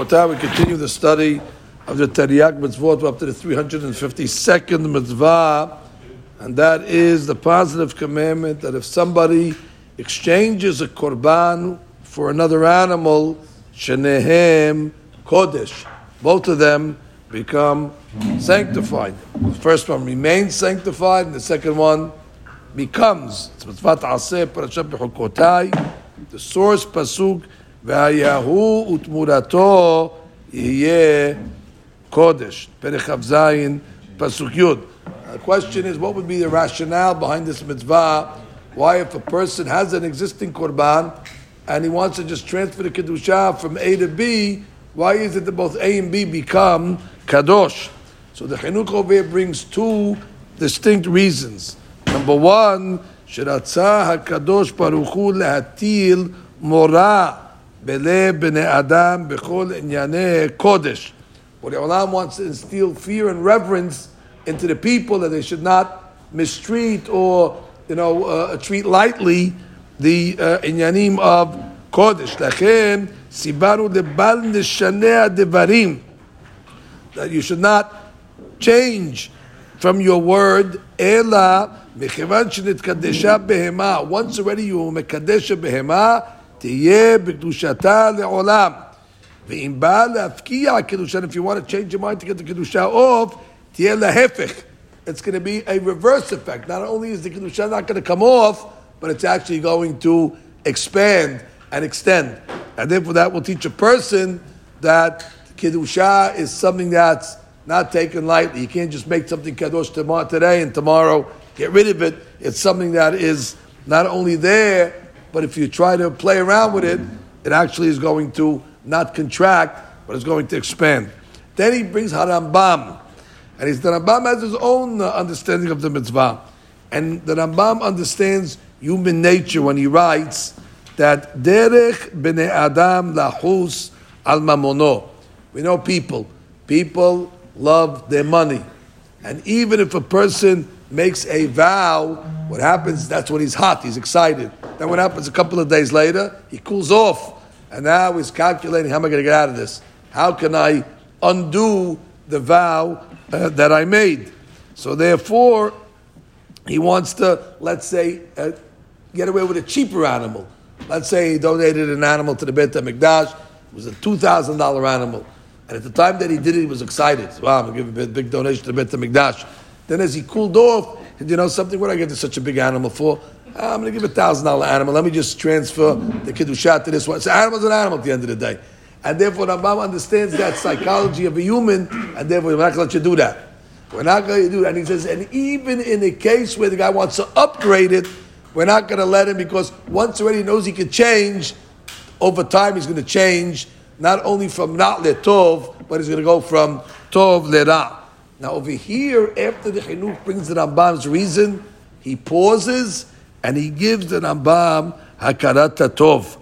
Rabotai, we continue the study of the Taryag mitzvot up to the 352nd mitzvah, and that is the positive commandment that if somebody exchanges a korban for another animal, shenehem kodesh, both of them become sanctified. The first one remains sanctified, and the second one becomes. The source pasuk והיהו ותמורתו יהיה קודש. פרק כ"ז, פסוק י'. The question is, what would be the rationale behind this mitzvah? Why, if a person has an existing korban and he wants to just transfer the kedusha from A to B, why is it that both A and B become kadosh? So the chinuch over here brings two distinct reasons. Number one, שרצה הקדוש ברוך הוא להטיל מורא בלב בני אדם בכל ענייני קודש. What the Olam wants to instill fear and reverence into the people that they should not mistreat or you know uh, treat lightly the uh, inyanim of kodesh. לכן סיברנו לבל נשנה הדברים that you should not change from your word, אלא מכיוון שנתקדשה בהמה, once already you מקדש בהמה, תהיה בקדושתה לעולם. ואם בא להפקיע קדושה, if you want to change your mind to get the קדושה off, תהיה להפך. It's going to be a reverse effect. Not only is the kedusha not going to come off, but it's actually going to expand and extend. And therefore, that will teach a person that kedusha is something that's not taken lightly. You can't just make something kadosh today and tomorrow get rid of it. It's something that is not only there, but if you try to play around with it, it actually is going to not contract, but it's going to expand. Then he brings Harambam. And he's, the Rambam has his own uh, understanding of the mitzvah. And the Rambam understands human nature when he writes that derech bnei adam lahus al mamono. We know people. People love their money. And even if a person makes a vow, what happens, that's when he's hot, he's excited. Then what happens a couple of days later, he cools off. And now he's calculating, how am I going to get out of this? How can I undo the vow uh, that I made? So therefore, he wants to, let's say, uh, get away with a cheaper animal. Let's say he donated an animal to the Beit HaMikdash. It was a $2,000 animal. And at the time that he did it, he was excited. Wow, I'm going to give a big, donation to the Beit HaMikdash. Then as he cooled off, you know something, what I get to such a big animal for? Ah, I'm going to give a thousand dollar animal. Let me just transfer the kiddushat to this one. So animal's an animal at the end of the day. And therefore, Rambam understands that psychology of a human, and therefore, we're not going to let you do that. We're not going to do that. And he says, and even in a case where the guy wants to upgrade it, we're not going to let him because once already he knows he can change, over time he's going to change, not only from not letov, but he's going to go from tov lera. Now over here, after the chinuch brings the Rambam's reason, he pauses and he gives the Rambam hakarat tov.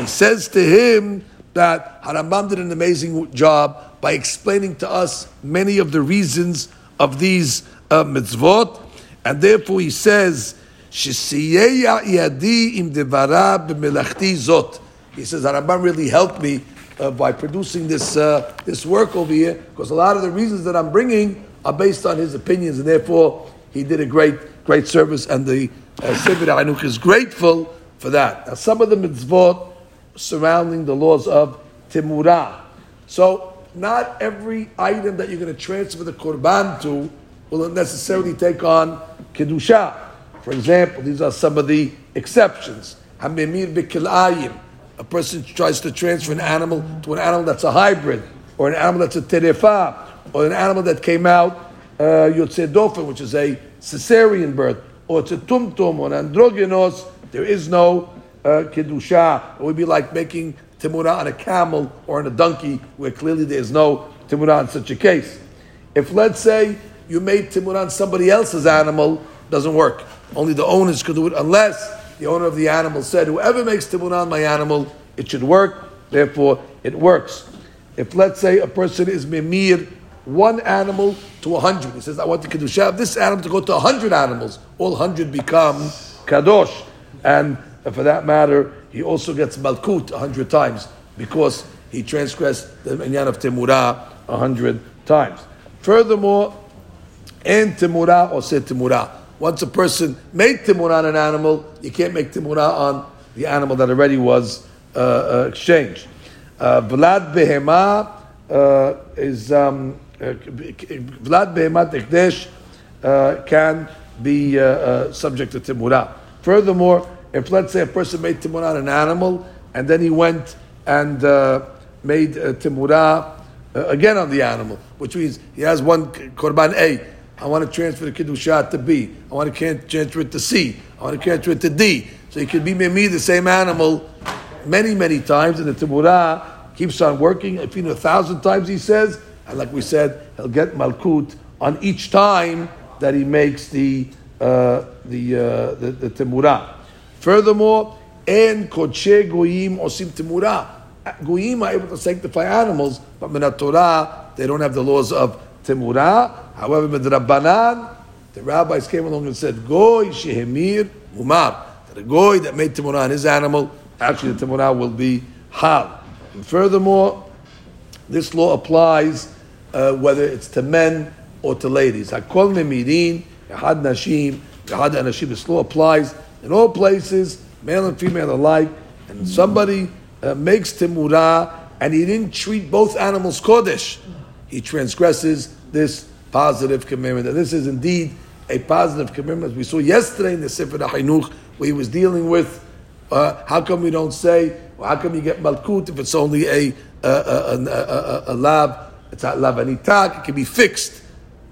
He says to him that Harambam did an amazing job by explaining to us many of the reasons of these uh, mitzvot, and therefore he says, yadi im zot." He says, Harambam really helped me uh, by producing this uh, this work over here, because a lot of the reasons that I'm bringing are based on his opinions, and therefore he did a great great service, and the uh, Sefer HaChinuch is grateful for that. Now, some of the mitzvot surrounding the laws of Timurah. So, not every item that you're going to transfer the korban to will necessarily take on kedusha. For example, these are some of the exceptions. Hamimir b'kilayim a person tries to transfer an animal to an animal that's a hybrid, or an animal that's a terefa, or an animal that came out uh, dofen, which is a cesarean birth, or it's a tumtum or an androgynos, there is no uh, kedusha. It would be like making timura on a camel or on a donkey, where clearly there is no timura in such a case. If let's say you made timura on somebody else's animal, doesn't work. Only the owners could do it unless the owner of the animal said, whoever makes timun on my animal, it should work, therefore it works. If let's say a person is mimir, one animal to a hundred, he says, I want the kedusha of this animal to go to a hundred animals, all hundred become kadosh. And for that matter, he also gets malkut a hundred times because he transgressed the minyan of Timurah a hundred times. Furthermore, and Timurah or said Timurah. Once a person made Timurah on an animal, you can't make Timurah on the animal that already was uh, uh, exchanged. Uh, Vlad Behema uh, is um, uh, Vlad Behemat Ekdesh uh, can be subject to Timurah. Furthermore, if let's say a person made Timurah on an animal and then he went and made uh, again on the animal, which means he has one Korban A. I want to transfer the Kiddushat to B. I want to transfer it to C. I want to transfer it to D. So he could be me the same animal many, many times, and the Timurah keeps on working. If you know a thousand times, he says, and like we said, he'll get Malkut on each time that he makes the uh, the, uh, the the Timurah. Furthermore, en kodshe goyim osim Timurah. Goyim are able to sanctify animals, but in Torah they don't have the laws of Timurah. However, Rabbanan, the rabbis came along and said, Goy shehemir umar. The goy that made Timurah on his animal, actually the Timurah will be hal. And furthermore, this law applies uh, whether it's to men or to ladies. Hakol memirin, yahad nashim, yahad anashim. This law applies in all places, male and female alike. And somebody uh, makes timurah and he didn't treat both animals kodesh, he transgresses this positive commandment. And this is indeed a positive commandment. As we saw yesterday in the Sefer HaChinuch, where he was dealing with uh, how come we don't say, well, how come you get malkut if it's only a, a, a, a, a, lab, it's a lav hanitak, it can be fixed.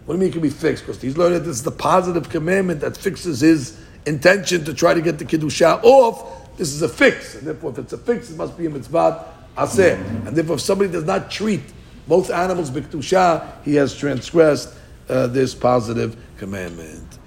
What do you mean it can be fixed? Because he's learned that this is the positive commandment that fixes his intention to try to get the Kiddusha off. This is a fix. And therefore, if it's a fix, it must be a mitzvah aseh. And therefore, if somebody does not treat both animals b'kedusha, he has transgressed uh, this positive commandment.